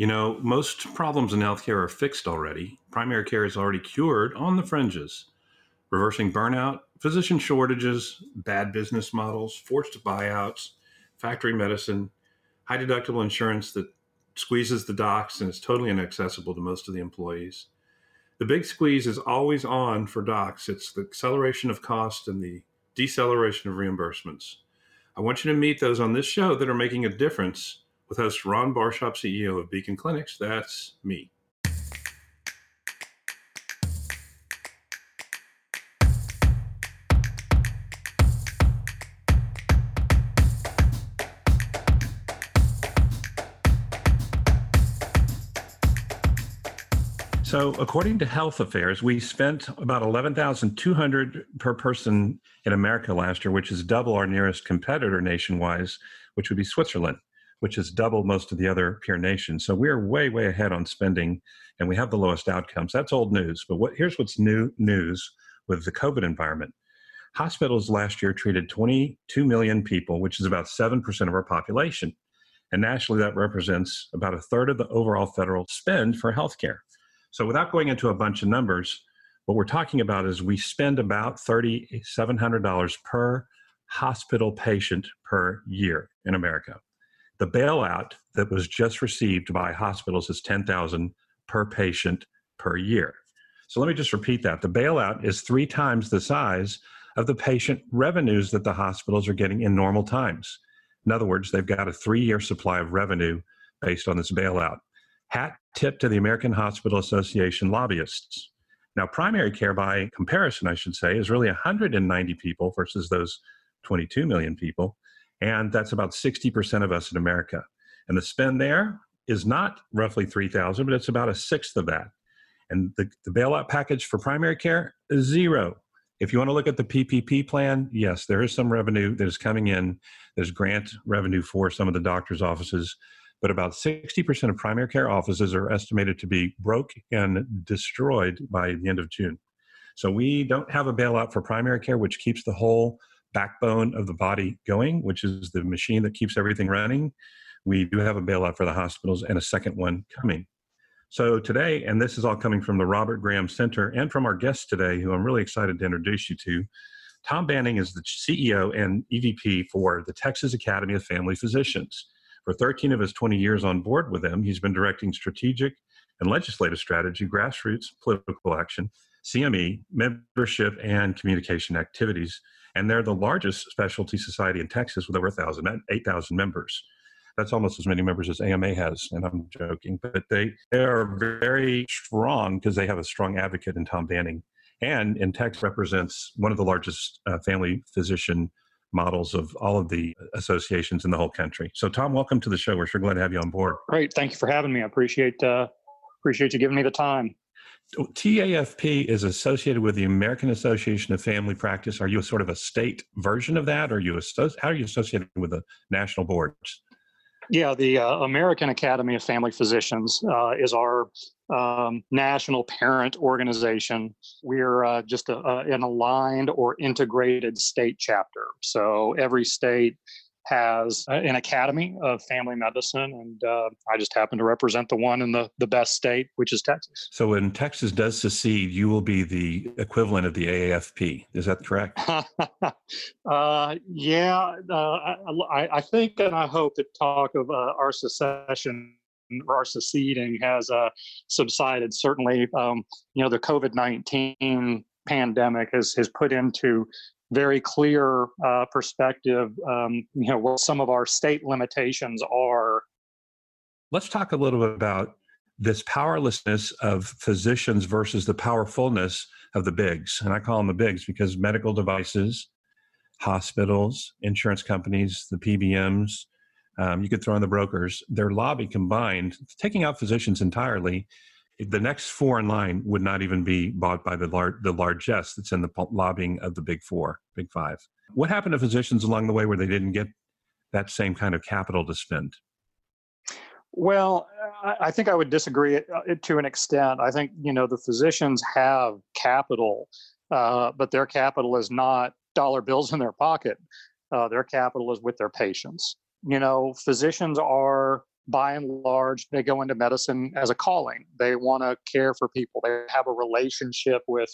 You know, most problems in healthcare are fixed already. Primary care is already cured on the fringes. Reversing burnout, physician shortages, bad business models, forced buyouts, factory medicine, high deductible insurance that squeezes the docs and is totally inaccessible to most of the employees. The big squeeze is always on for docs. It's the acceleration of cost and the deceleration of reimbursements. I want you to meet those on this show that are making a difference with host Ron Barshop, CEO of Beacon Clinics. That's me. So, according to Health Affairs, we spent about 11,200 per person in America last year, which is double our nearest competitor nationwide, which would be Switzerland, which is double most of the other peer nations. So, we're way, way ahead on spending, and we have the lowest outcomes. That's old news. But what, here's what's new news with the COVID environment. Hospitals last year treated 22 million people, which is about 7% of our population. And nationally, that represents about a third of the overall federal spend for healthcare. So without going into a bunch of numbers, what we're talking about is we spend about $3,700 per hospital patient per year in America. The bailout that was just received by hospitals is 10,000 per patient per year. So let me just repeat that. The bailout is three times the size of the patient revenues that the hospitals are getting in normal times. In other words, they've got a three year supply of revenue based on this bailout. Hat tip to the American Hospital Association lobbyists. Now, primary care, by comparison, I should say, is really 190 people versus those 22 million people. And that's about 60% of us in America. And the spend there is not roughly 3,000, but it's about a sixth of that. And the, the bailout package for primary care is zero. If you want to look at the PPP plan, yes, there is some revenue that is coming in. There's grant revenue for some of the doctor's offices but about 60% of primary care offices are estimated to be broke and destroyed by the end of June. So we don't have a bailout for primary care, which keeps the whole backbone of the body going, which is the machine that keeps everything running. We do have a bailout for the hospitals and a second one coming. So today, and this is all coming from the Robert Graham Center and from our guest today, who I'm really excited to introduce you to. Tom Banning is the CEO and EVP for the Texas Academy of Family Physicians. For 13 of his 20 years on board with them, he's been directing strategic and legislative strategy, grassroots political action, CME, membership, and communication activities. And they're the largest specialty society in Texas with over 1,000, 8,000 members. That's almost as many members as AMA has, and I'm joking, but they, they are very strong because they have a strong advocate in Tom Banning. And in Texas represents one of the largest uh, family physician models of all of the associations in the whole country. So, Tom, welcome to the show. We're sure glad to have you on board. Great, thank you for having me. I appreciate uh, appreciate you giving me the time. TAFP is associated with the American Association of Family Practice. Are you a sort of a state version of that? Or are you how are you associated with the national boards? Yeah, the uh, American Academy of Family Physicians uh, is our um, national parent organization. We're uh, just a, a, an aligned or integrated state chapter. So every state has an academy of family medicine, and uh, I just happen to represent the one in the, the best state, which is Texas. So when Texas does secede, you will be the equivalent of the AAFP. Is that correct? uh, yeah, uh, I, I, think and I hope that talk of uh, our secession or our seceding has uh, subsided. Certainly, um, you know, the COVID 19 pandemic has, has put into very clear uh, perspective, um, you know, what some of our state limitations are. Let's talk a little bit about this powerlessness of physicians versus the powerfulness of the bigs. And I call them the bigs because medical devices, hospitals, insurance companies, the PBMs, um, you could throw in the brokers, their lobby combined, taking out physicians entirely, the next four in line would not even be bought by the large the largesse that's in the lobbying of the big four, big five. What happened to physicians along the way where they didn't get that same kind of capital to spend? Well, I think I would disagree uh, to an extent. I think you know the physicians have capital, uh, but their capital is not dollar bills in their pocket. Uh, their capital is with their patients. You know, physicians are by and large, they go into medicine as a calling. They want to care for people. They have a relationship with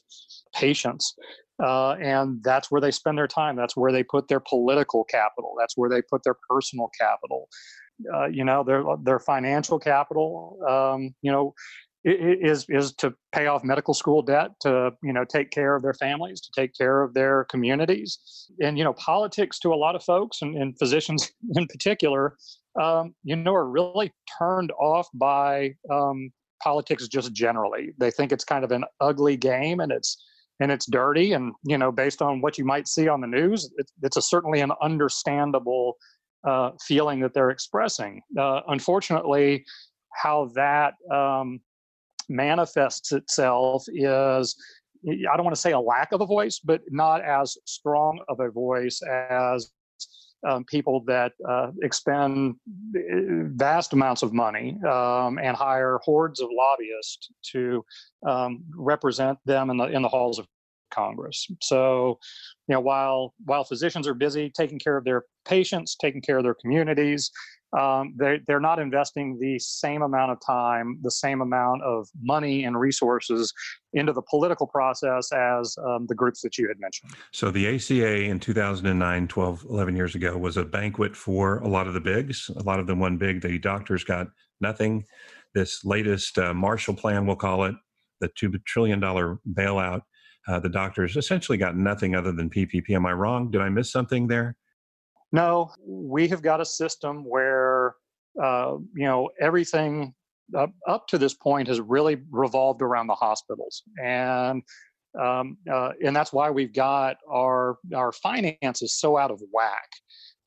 patients. Uh, and that's where they spend their time. That's where they put their political capital. That's where they put their personal capital. Uh, you know, their their financial capital. Um, you know, is is to pay off medical school debt, to you know take care of their families, to take care of their communities, and you know politics to a lot of folks and, and physicians in particular, um, you know, are really turned off by um, politics just generally. They think it's kind of an ugly game and it's and it's dirty and you know based on what you might see on the news, it's, it's a certainly an understandable uh, feeling that they're expressing. Uh, unfortunately, how that um, manifests itself is I don't want to say a lack of a voice, but not as strong of a voice as um, people that uh, expend uh, vast amounts of money um, and hire hordes of lobbyists to um, represent them in the in the halls of Congress. So, you know, while while physicians are busy taking care of their patients, taking care of their communities, um, they, they're not investing the same amount of time, the same amount of money and resources into the political process as um, the groups that you had mentioned. So the ACA in 2009, 12, 11 years ago was a banquet for a lot of the bigs. A lot of them won big. The doctors got nothing. This latest uh, Marshall Plan, we'll call it, the $2 trillion bailout, uh, the doctors essentially got nothing other than PPP. Am I wrong? Did I miss something there? No, we have got a system where uh, you know everything up, up to this point has really revolved around the hospitals, and um, uh, and that's why we've got our our finances so out of whack.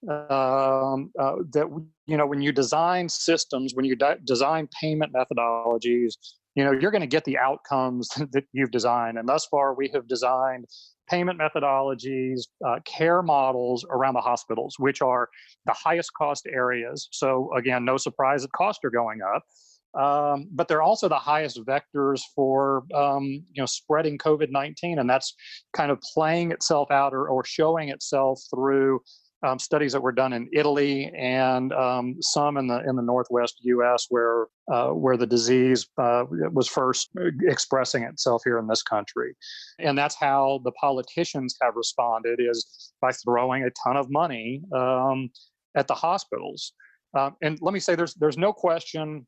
Um, uh, that you know when you design systems, when you de- design payment methodologies, you know you're going to get the outcomes that you've designed. And thus far, we have designed payment methodologies, uh, care models around the hospitals, which are the highest cost areas. So again, no surprise that costs are going up. Um, but they're also the highest vectors for um, you know spreading COVID-19, and that's kind of playing itself out or, or showing itself through um, studies that were done in Italy and um, some in the in the Northwest U.S. where uh, where the disease uh, was first expressing itself here in this country, and that's how the politicians have responded is by throwing a ton of money um, at the hospitals. Um, and let me say, there's there's no question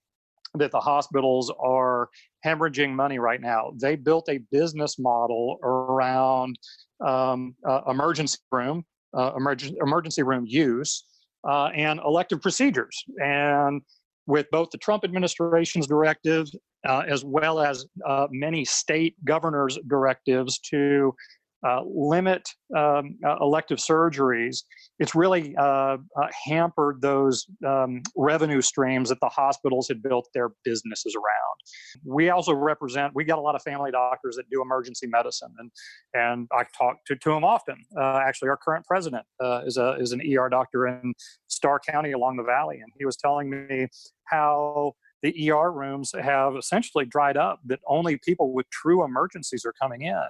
that the hospitals are hemorrhaging money right now. They built a business model around um, uh, emergency room uh, emergency, emergency room use uh, and elective procedures. And with both the Trump administration's directive uh, as well as uh, many state governors' directives to uh, limit um, uh, elective surgeries, it's really uh, uh, hampered those um, revenue streams that the hospitals had built their businesses around. We also represent, we got a lot of family doctors that do emergency medicine, and and I talk to, to them often. actually, our current president is a is an ER doctor in Starr County along the valley, and he was telling me how the ER rooms have essentially dried up, that only people with true emergencies are coming in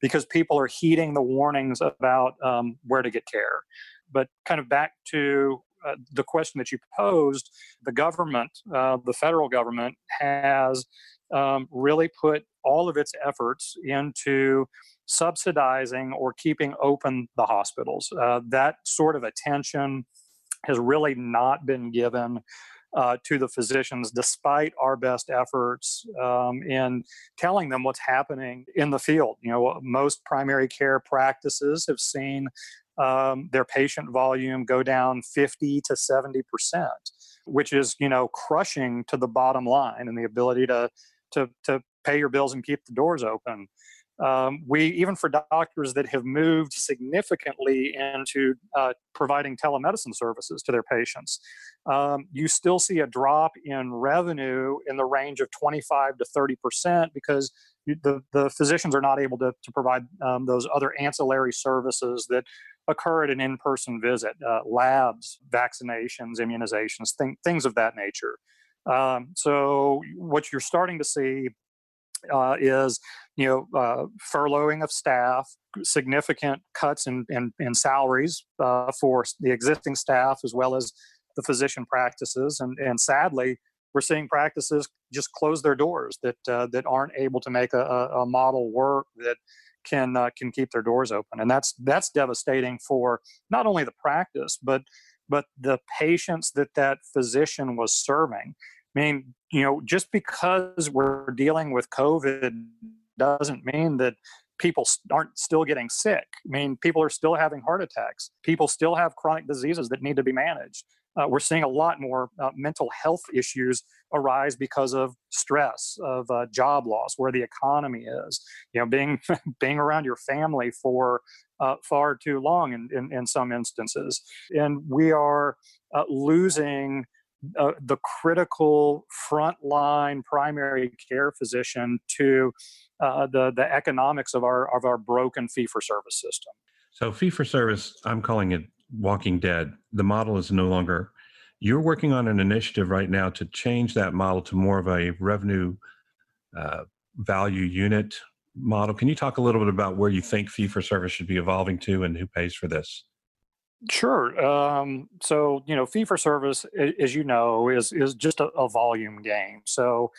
because people are heeding the warnings about um, where to get care. But kind of back to uh, the question that you posed, the government, uh, the federal government, has um, really put all of its efforts into subsidizing or keeping open the hospitals. Uh, that sort of attention has really not been given uh, to the physicians despite our best efforts um, in telling them what's happening in the field. You know, most primary care practices have seen um, their patient volume go down 50 to 70 percent, which is you know crushing to the bottom line and the ability to to to pay your bills and keep the doors open. Um, we even for doctors that have moved significantly into uh, providing telemedicine services to their patients, um, you still see a drop in revenue in the range of 25 to 30 percent because the, the physicians are not able to, to provide um, those other ancillary services that occur at an in-person visit, uh, labs, vaccinations, immunizations, th- things of that nature. Um, so what you're starting to see uh, is you know uh, furloughing of staff, significant cuts in in, in salaries uh, for the existing staff as well as the physician practices, and and sadly, we're seeing practices just close their doors that uh, that aren't able to make a, a model work that can uh, can keep their doors open, and that's that's devastating for not only the practice but but the patients that that physician was serving. I mean, you know, just because we're dealing with COVID doesn't mean that people aren't still getting sick. I mean, people are still having heart attacks. People still have chronic diseases that need to be managed. Uh, we're seeing a lot more uh, mental health issues arise because of stress, of uh, job loss, where the economy is. You know, being being around your family for uh, far too long in, in, in some instances, and we are uh, losing uh, the critical frontline primary care physician to uh, the the economics of our of our broken fee for service system. So fee for service, I'm calling it Walking Dead. The model is no longer. You're working on an initiative right now to change that model to more of a revenue uh, value unit model. Can you talk a little bit about where you think fee for service should be evolving to and who pays for this? Sure. Um, so you know, fee for service, as you know, is is just a, a volume game. So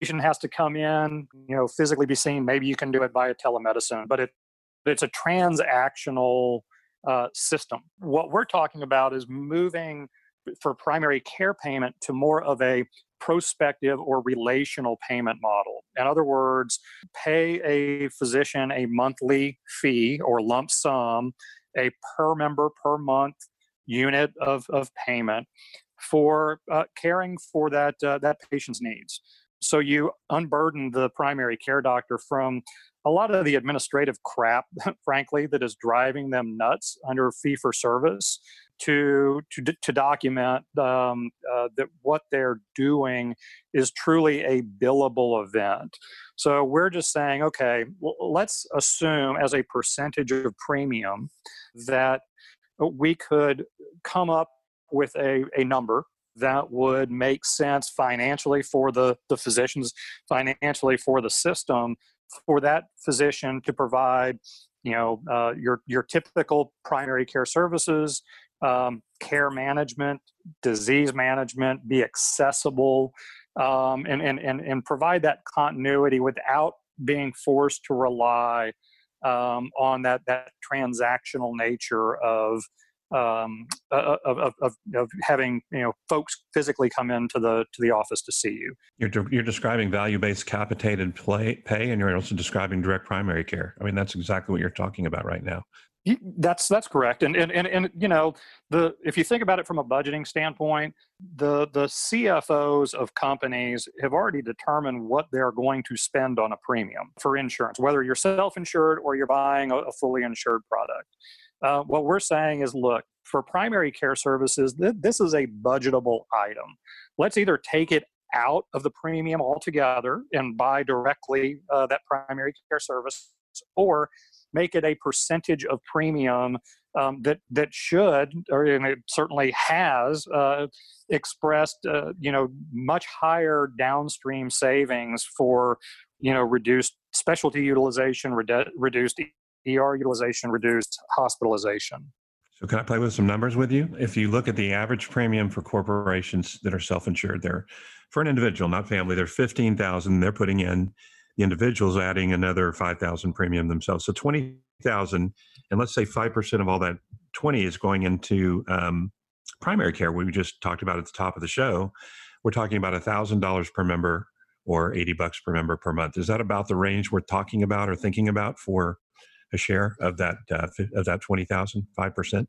patient has to come in, you know, physically be seen. Maybe you can do it via telemedicine, but it it's a transactional uh, system. What we're talking about is moving for primary care payment to more of a prospective or relational payment model. In other words, pay a physician a monthly fee or lump sum, a per member per month unit of, of payment for uh, caring for that uh, that patient's needs. So you unburden the primary care doctor from a lot of the administrative crap, frankly, that is driving them nuts under fee for service to to, to document um, uh, that what they're doing is truly a billable event. So we're just saying, okay, well, let's assume as a percentage of premium that we could come up with a, a number that would make sense financially for the, the physicians, financially for the system, for that physician to provide, you know, uh, your your typical primary care services, um, care management, disease management, be accessible, um, and, and and and provide that continuity without being forced to rely um, on that that transactional nature of um, of, of, of, of, having you know folks physically come into the to the office to see you. You're de- you're describing value based capitated play, pay, and you're also describing direct primary care. I mean, that's exactly what you're talking about right now. That's that's correct, and and and, and you know the if you think about it from a budgeting standpoint, the the CFOs of companies have already determined what they're going to spend on a premium for insurance, whether you're self insured or you're buying a, a fully insured product. Uh, what we're saying is look, for primary care services, th- this is a budgetable item. Let's either take it out of the premium altogether and buy directly uh, that primary care service, or make it a percentage of premium um, that that should, or it certainly has, uh, expressed, uh, you know, much higher downstream savings for, you know, reduced specialty utilization, redu- reduced ER utilization, reduced hospitalization. So, can I play with some numbers with you? If you look at the average premium for corporations that are self-insured, they're for an individual, not family, they're fifteen thousand. They're putting in the individuals adding another five thousand premium themselves, so twenty thousand. And let's say five percent of all that twenty is going into um, primary care. We just talked about at the top of the show. We're talking about a thousand dollars per member or 80 bucks per member per month. Is that about the range we're talking about or thinking about for a share of that uh, of that 20,000, 5%?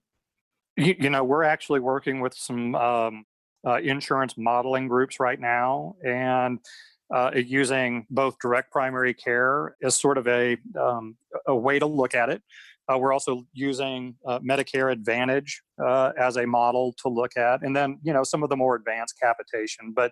You, you, know, we're actually working with some um, uh, insurance modeling groups right now and uh, using both direct primary care as sort of a, um, a way to look at it. Uh, we're also using uh, Medicare Advantage uh, as a model to look at, and then you know some of the more advanced capitation. But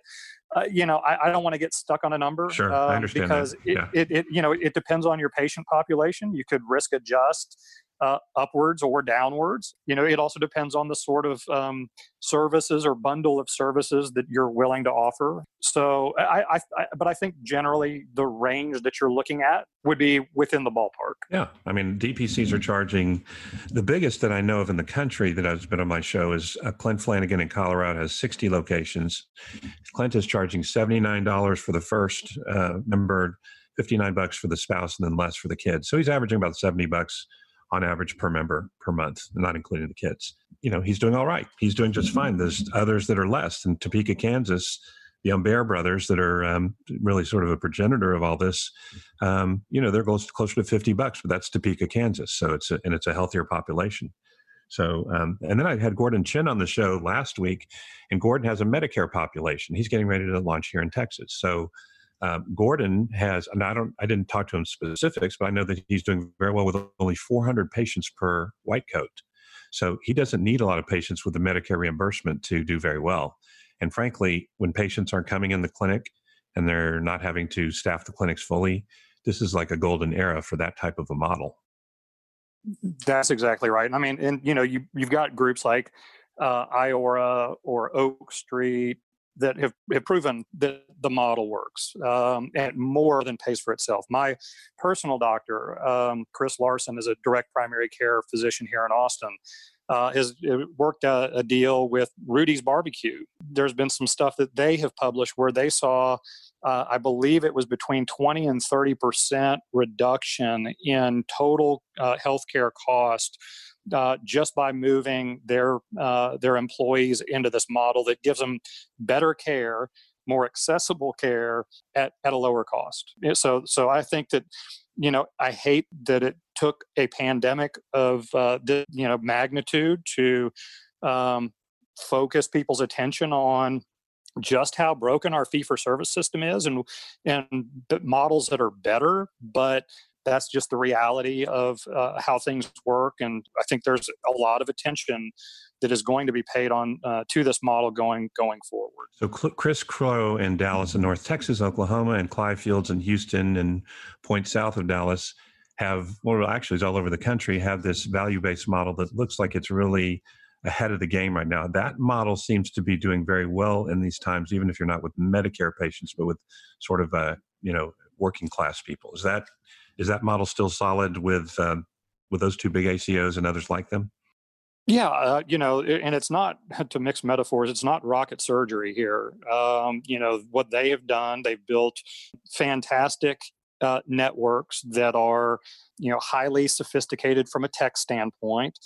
uh, you know, I, I don't want to get stuck on a number. Sure, um, because yeah. it, it, it, you know it depends on your patient population. You could risk adjust uh, upwards or downwards. You know, it also depends on the sort of um, services or bundle of services that you're willing to offer. So, I, I, I, but I think generally the range that you're looking at would be within the ballpark. Yeah, I mean, DPCs are charging. The biggest that I know of in the country that has been on my show is uh, Clint Flanagan in Colorado has 60 locations. Clint is charging $79 for the first uh, member, 59 bucks for the spouse, and then less for the kids. So he's averaging about 70 bucks on average per member per month, not including the kids. You know, he's doing all right. He's doing just fine. There's others that are less. In Topeka, Kansas, the Humbert brothers that are um, really sort of a progenitor of all this, um, you know, they're close, closer to 50 bucks, but that's Topeka, Kansas. So it's a, and it's a healthier population. So, um, and then I had Gordon Chin on the show last week, and Gordon has a Medicare population. He's getting ready to launch here in Texas. So, um, Gordon has, and I don't, I didn't talk to him specifics, but I know that he's doing very well with only 400 patients per white coat. So he doesn't need a lot of patients with the Medicare reimbursement to do very well. And frankly, when patients aren't coming in the clinic and they're not having to staff the clinics fully, this is like a golden era for that type of a model. That's exactly right. I mean, and you know, you you've got groups like uh, Iora or Oak Street that have, have proven that the model works um, and more than pays for itself. My personal doctor, um, Chris Larson, is a direct primary care physician here in Austin. Uh, has uh, worked a, a, deal with Rudy's Barbecue. There's been some stuff that they have published where they saw, uh, I believe it was between 20 and 30 percent reduction in total uh, healthcare cost uh, just by moving their uh, their employees into this model that gives them better care, more accessible care at, at a lower cost. So so I think that you know I hate that it took a pandemic of uh, the you know magnitude to um, focus people's attention on just how broken our fee for service system is and and models that are better but that's just the reality of uh, how things work. And I think there's a lot of attention that is going to be paid on uh, to this model going going forward. So Chris Crow in Dallas and North Texas, Oklahoma, and Clive Fields in Houston and Point South of Dallas have, well, actually, it's all over the country, have this value based model that looks like it's really ahead of the game right now. That model seems to be doing very well in these times, even if you're not with Medicare patients, but with sort of, you know, working class people. Is that is that model still solid with um, with those two big ACOs and others like them? Yeah, uh, you know, and it's not to mix metaphors. It's not rocket surgery here. Um, you know what they have done. They've built fantastic uh, networks that are, you know, highly sophisticated from a tech standpoint,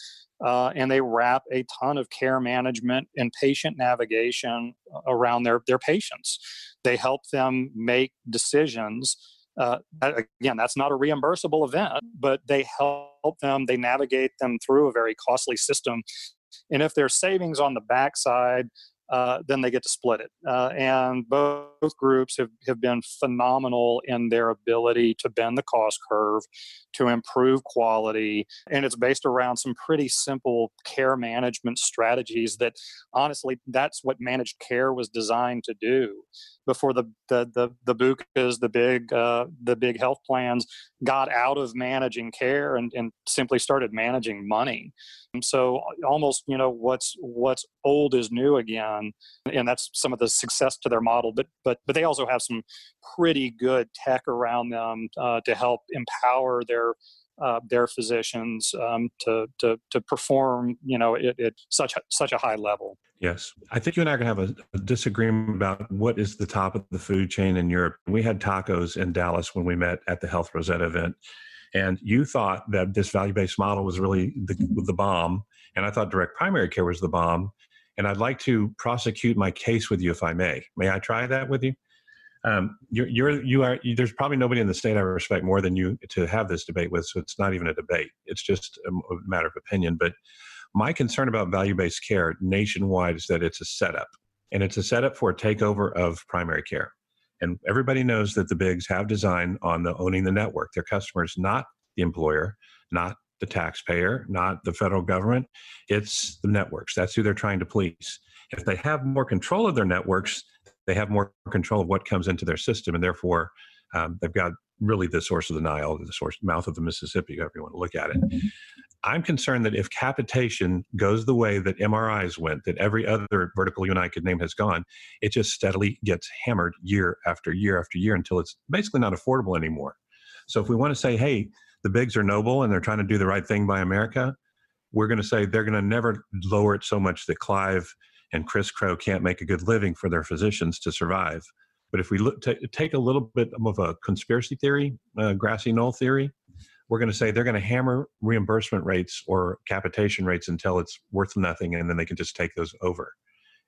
uh, and they wrap a ton of care management and patient navigation around their their patients. They help them make decisions uh, again, that's not a reimbursable event, but they help them, they navigate them through a very costly system. And if there's savings on the backside, uh, then they get to split it. Uh, and both groups have, have been phenomenal in their ability to bend the cost curve, to improve quality. And it's based around some pretty simple care management strategies that honestly, that's what managed care was designed to do before the the the, the BUCAs, the big uh, the big health plans got out of managing care and, and simply started managing money. And so almost you know what's what's old is new again, and that's some of the success to their model. But but but they also have some pretty good tech around them uh, to help empower their uh, their physicians um, to, to to perform, you know, at, at such a, such a high level. Yes, I think you and I are going to have a, a, disagreement about what is the top of the food chain in Europe. We had tacos in Dallas when we met at the Health Rosetta event, and you thought that this value-based model was really the, the bomb, and I thought direct primary care was the bomb. And I'd like to prosecute my case with you, if I may. May I try that with you? um, you're, you're you are you, there's probably nobody in the state I respect more than you to have this debate with. So it's not even a debate; it's just a, matter of opinion. But my concern about value-based care nationwide is that it's a setup, and it's a setup for a takeover of primary care. And everybody knows that the bigs have design on the owning the network. Their customers, not the employer, not the taxpayer, not the federal government. It's the networks. That's who they're trying to please. If they have more control of their networks, they have more control of what comes into their system, and therefore um, they've got really the source of the Nile, the source mouth of the Mississippi, however you want to look at it. I'm concerned that if capitation goes the way that MRIs went, that every other vertical you and I could name has gone, it just steadily gets hammered year after year after year until it's basically not affordable anymore. So if we want to say, hey, the bigs are noble and they're trying to do the right thing by America, we're going to say they're going to never lower it so much that Clive and Chris Crow can't make a good living for their physicians to survive. But if we look, t- take a little bit of a conspiracy theory, uh, grassy knoll theory, we're going to say they're going to hammer reimbursement rates or capitation rates until it's worth nothing, and then they can just take those over.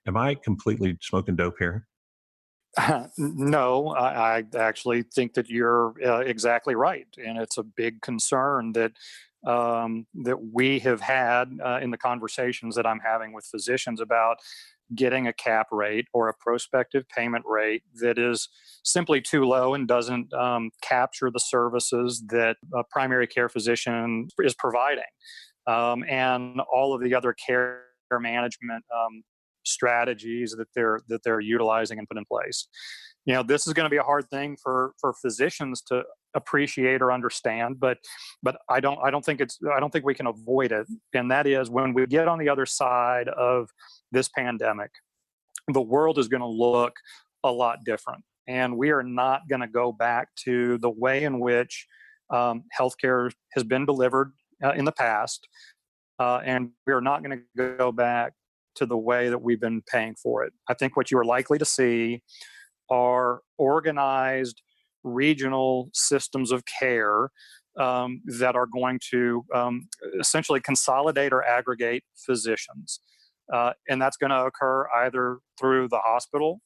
Am I completely smoking dope here? no, I, I, actually think that you're uh, exactly right, and it's a big concern that um, that we have had uh, in the conversations that I'm having with physicians about getting a cap rate or a prospective payment rate that is simply too low and doesn't um, capture the services that a primary care physician is providing. Um, and all of the other care management um, strategies that they're that they're utilizing and put in place. You know this is going to be a hard thing for for physicians to appreciate or understand but but i don't i don't think it's i don't think we can avoid it. And that is when we get on the other side of this pandemic the world is going to look a lot different. And we are not going to go back to the way in which um, healthcare has been delivered uh, in the past uh, and we are not going to go back to the way that we've been paying for it i think what you are likely to see are organized regional systems of care um, that are going to um, essentially consolidate or aggregate physicians. Uh, and that's going to occur either through the hospital,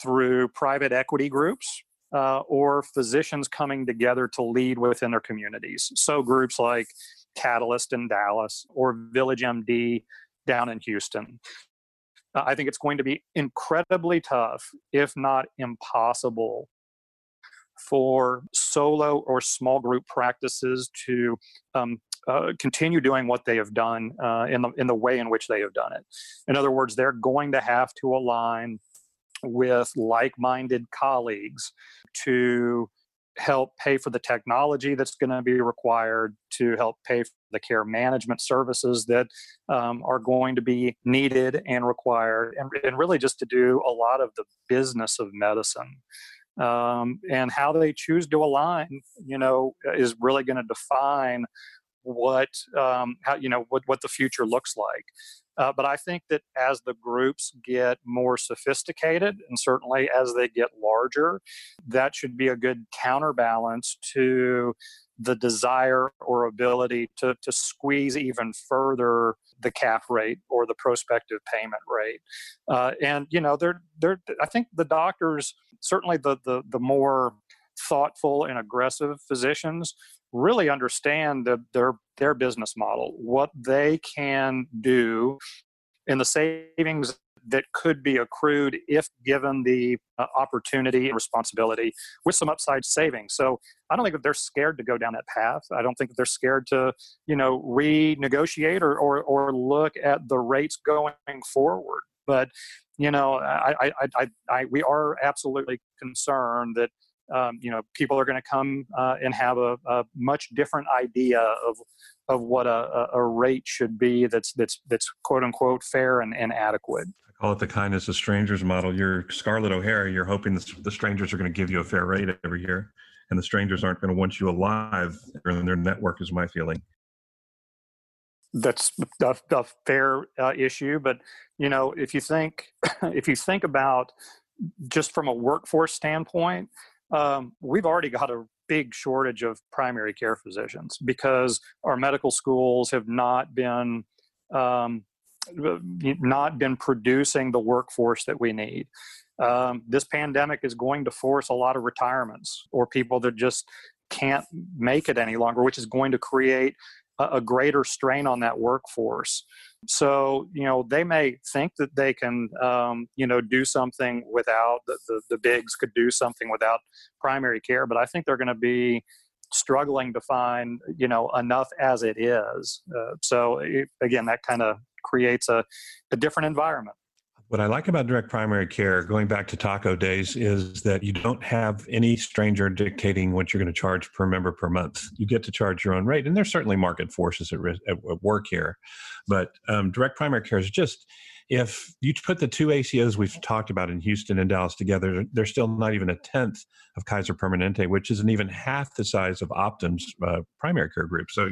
through private equity groups, uh, or physicians coming together to lead within their communities. So, groups like Catalyst in Dallas or Village MD down in Houston. Uh, I think it's going to be incredibly tough, if not impossible, for solo or small group practices to um, uh, continue doing what they have done uh, in the in the way in which they have done it. In other words, they're going to have to align with like-minded colleagues to help pay for the technology that's going to be required to help pay for the care management services that um, are going to be needed and required and, and really just to do a lot of the business of medicine. Um, and how they choose to align you know is really going to define what um, how you know what, what the future looks like uh, but i think that as the groups get more sophisticated and certainly as they get larger that should be a good counterbalance to the desire or ability to, to squeeze even further the cap rate or the prospective payment rate. Uh, and you know, they're they're I think the doctors certainly the the the more thoughtful and aggressive physicians really understand the, their their business model, what they can do, and the savings that could be accrued if given the uh, opportunity and responsibility with some upside savings. So I don't think that they're scared to go down that path. I don't think that they're scared to, you know, renegotiate or, or, or look at the rates going forward. But, you know, I, I, I, I we are absolutely concerned that um, you know people are going to come uh, and have a, a, much different idea of of what a, a, rate should be that's that's that's quote unquote fair and, and adequate call it the kindness of strangers model. You're Scarlett O'Hara. You're hoping the strangers are going to give you a fair rate every year, and the strangers aren't going to want you alive in their network. Is my feeling. That's a, a fair uh, issue, but you know, if you think if you think about just from a workforce standpoint, um, we've already got a big shortage of primary care physicians because our medical schools have not been um, not been producing the workforce that we need. Um, this pandemic is going to force a lot of retirements or people that just can't make it any longer, which is going to create a, a greater strain on that workforce. So, you know, they may think that they can, um, you know, do something without the, the, the bigs could do something without primary care, but I think they're going to be struggling to find you know enough as it is uh, so it, again that kind of creates a, a different environment. What I like about direct primary care, going back to taco days, is that you don't have any stranger dictating what you're going to charge per member per month. You get to charge your own rate, and there's certainly market forces at, at work here. But um, direct primary care is just if you put the two ACOs we've talked about in Houston and Dallas together, they're still not even a tenth of Kaiser Permanente, which isn't even half the size of Optum's uh, primary care group. So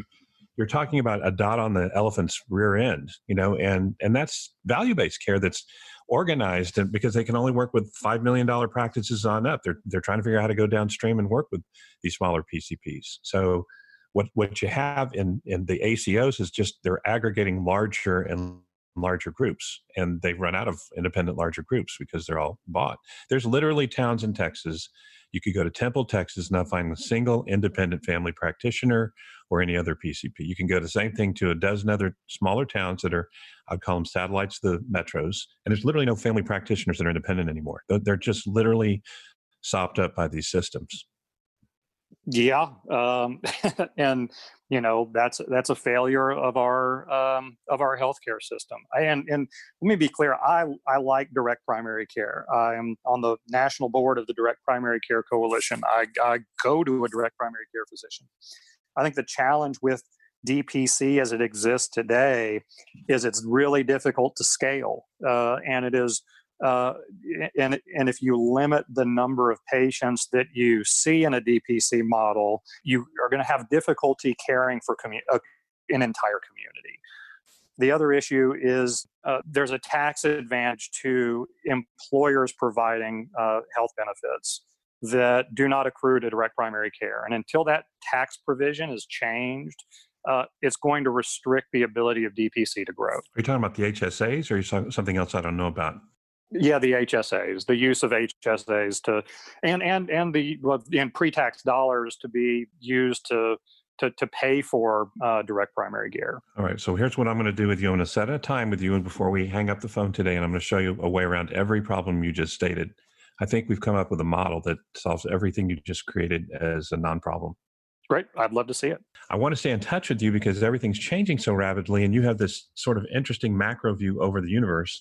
you're talking about a dot on the elephant's rear end, you know, and and that's value-based care that's organized and because they can only work with five million dollar practices on up. They're they're trying to figure out how to go downstream and work with these smaller PCPs. So what what you have in in the ACOs is just they're aggregating larger and larger groups and they run out of independent larger groups because they're all bought. There's literally towns in Texas you could go to Temple, Texas, and not mm-hmm. find a single independent family practitioner or any other PCP. You can go the same thing to a dozen other smaller towns that are, I'd call them satellites, the metros, and there's literally no family mm-hmm. practitioners that are independent anymore. They're just literally sopped up by these systems. Yeah, um, and you know that's that's a failure of our um, of our healthcare system. And and let me be clear, I I like direct primary care. I am on the national board of the Direct Primary Care Coalition. I, I go to a direct primary care physician. I think the challenge with DPC as it exists today is it's really difficult to scale, uh, and it is uh, and and if you limit the number of patients that you see in a DPC model, you are going to have difficulty caring for commu- uh, an entire community. The other issue is uh, there's a tax advantage to employers providing uh, health benefits that do not accrue to direct primary care, and until that tax provision is changed, uh, it's going to restrict the ability of DPC to grow. Are you talking about the HSAs or something else I don't know about? Yeah, the HSAs, the use of HSAs to, and and and the in pre-tax dollars to be used to to, to pay for uh, direct primary care. All right. So here's what I'm going to do with you. I'm going to set a time with you, and before we hang up the phone today, and I'm going to show you a way around every problem you just stated. I think we've come up with a model that solves everything you just created as a non-problem. Great. I'd love to see it. I want to stay in touch with you because everything's changing so rapidly, and you have this sort of interesting macro view over the universe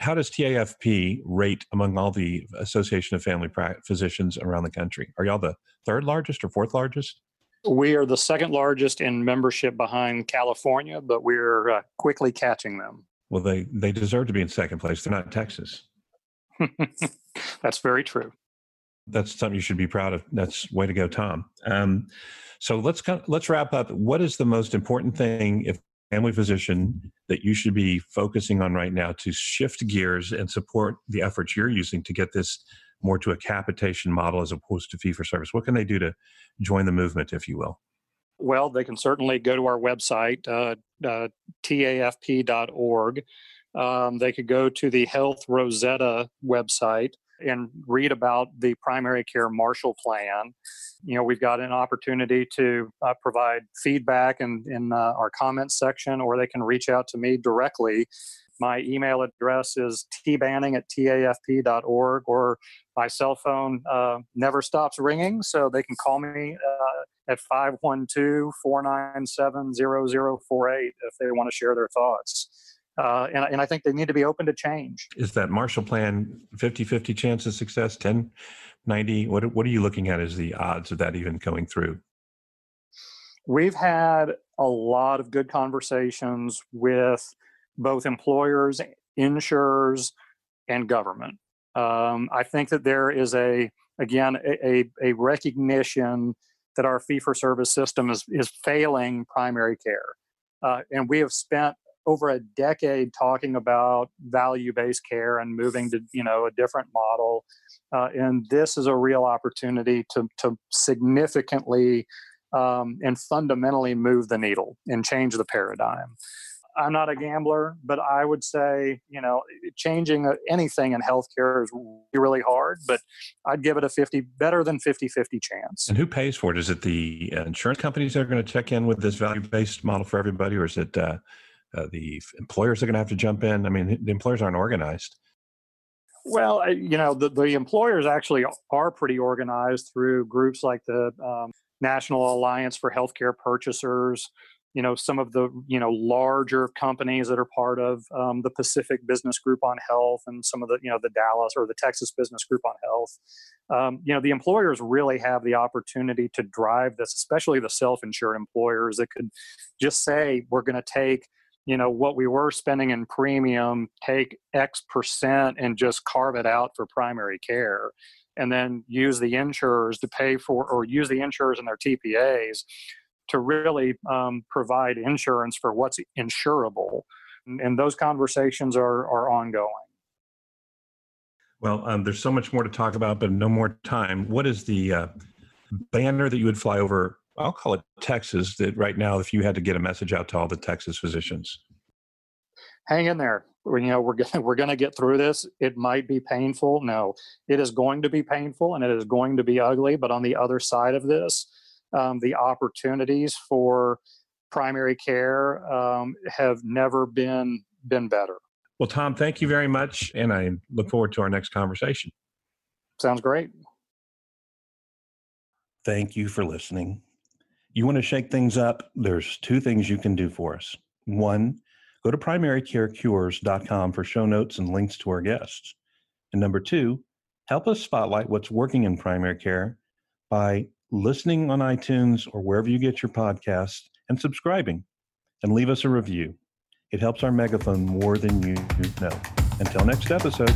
how does TAFP rate among all the Association of Family Physicians around the country? Are y'all the third largest or fourth largest? We are the second largest in membership behind California, but we're uh, quickly catching them. Well, they, they deserve to be in second place. They're not Texas. That's very true. That's something you should be proud of. That's way to go, Tom. Um, so let's let's wrap up. What is the most important thing if family physician that you should be focusing on right now to shift gears and support the efforts you're using to get this more to a capitation model as opposed to fee for service? What can they do to join the movement, if you will? Well, they can certainly go to our website, uh, uh, tafp.org. Um, they could go to the Health Rosetta website and read about the primary care Marshall Plan. You know, we've got an opportunity to uh, provide feedback in, in uh, our comments section, or they can reach out to me directly. My email address is tbanning at tafp.org, or my cell phone uh, never stops ringing, so they can call me uh, at 512 497 0048 if they want to share their thoughts. Uh, and, and I think they need to be open to change. Is that Marshall Plan 50 50 chance of success, 10 90? What, what are you looking at as the odds of that even going through? We've had a lot of good conversations with both employers, insurers, and government. Um, I think that there is a, again, a, a recognition that our fee for service system is, is failing primary care. Uh, and we have spent over a decade talking about value-based care and moving to you know a different model uh, and this is a real opportunity to, to significantly um, and fundamentally move the needle and change the paradigm. I'm not a gambler but i would say you know changing uh, anything in healthcare is really hard but i'd give it a 50 better than 50 50 chance. And who pays for it? Is it the insurance companies that are going to check in with this value-based model for everybody or is it uh, uh, the employers are going to have to jump in. I mean, the employers aren't organized. Well, you know, the, the employers actually are pretty organized through groups like the um, National Alliance for Healthcare Purchasers. you know some of the you know larger companies that are part of um, the Pacific Business Group on Health and some of the you know the Dallas or the Texas Business Group on Health. Um, you know the employers really have the opportunity to drive this, especially the self-insured employers that could just say we're going to take you know what we were spending in premium, take X percent, and just carve it out for primary care. And then use the insurers to pay for, or use the insurers and their TPAs to really um, provide insurance for what's insurable. And, those conversations are, are ongoing. Well, um, there's so much more to talk about, but no more time. What is the uh, banner that you would fly over? I'll call it Texas. That right now, if you had to get a message out to all the Texas physicians, hang in there. You know, we're gonna, we're going to get through this. It might be painful. No, it is going to be painful and it is going to be ugly. But on the other side of this, um, the opportunities for primary care um, have never been been better. Well, Tom, thank you very much, and I look forward to our next conversation. Sounds great. Thank you for listening. You want to shake things up? There's two things you can do for us. One, go to primarycarecures.com for show notes and links to our guests. And number two, help us spotlight what's working in primary care by listening on iTunes or wherever you get your podcasts and subscribing and leave us a review. It helps our megaphone more than you know. Until next episode.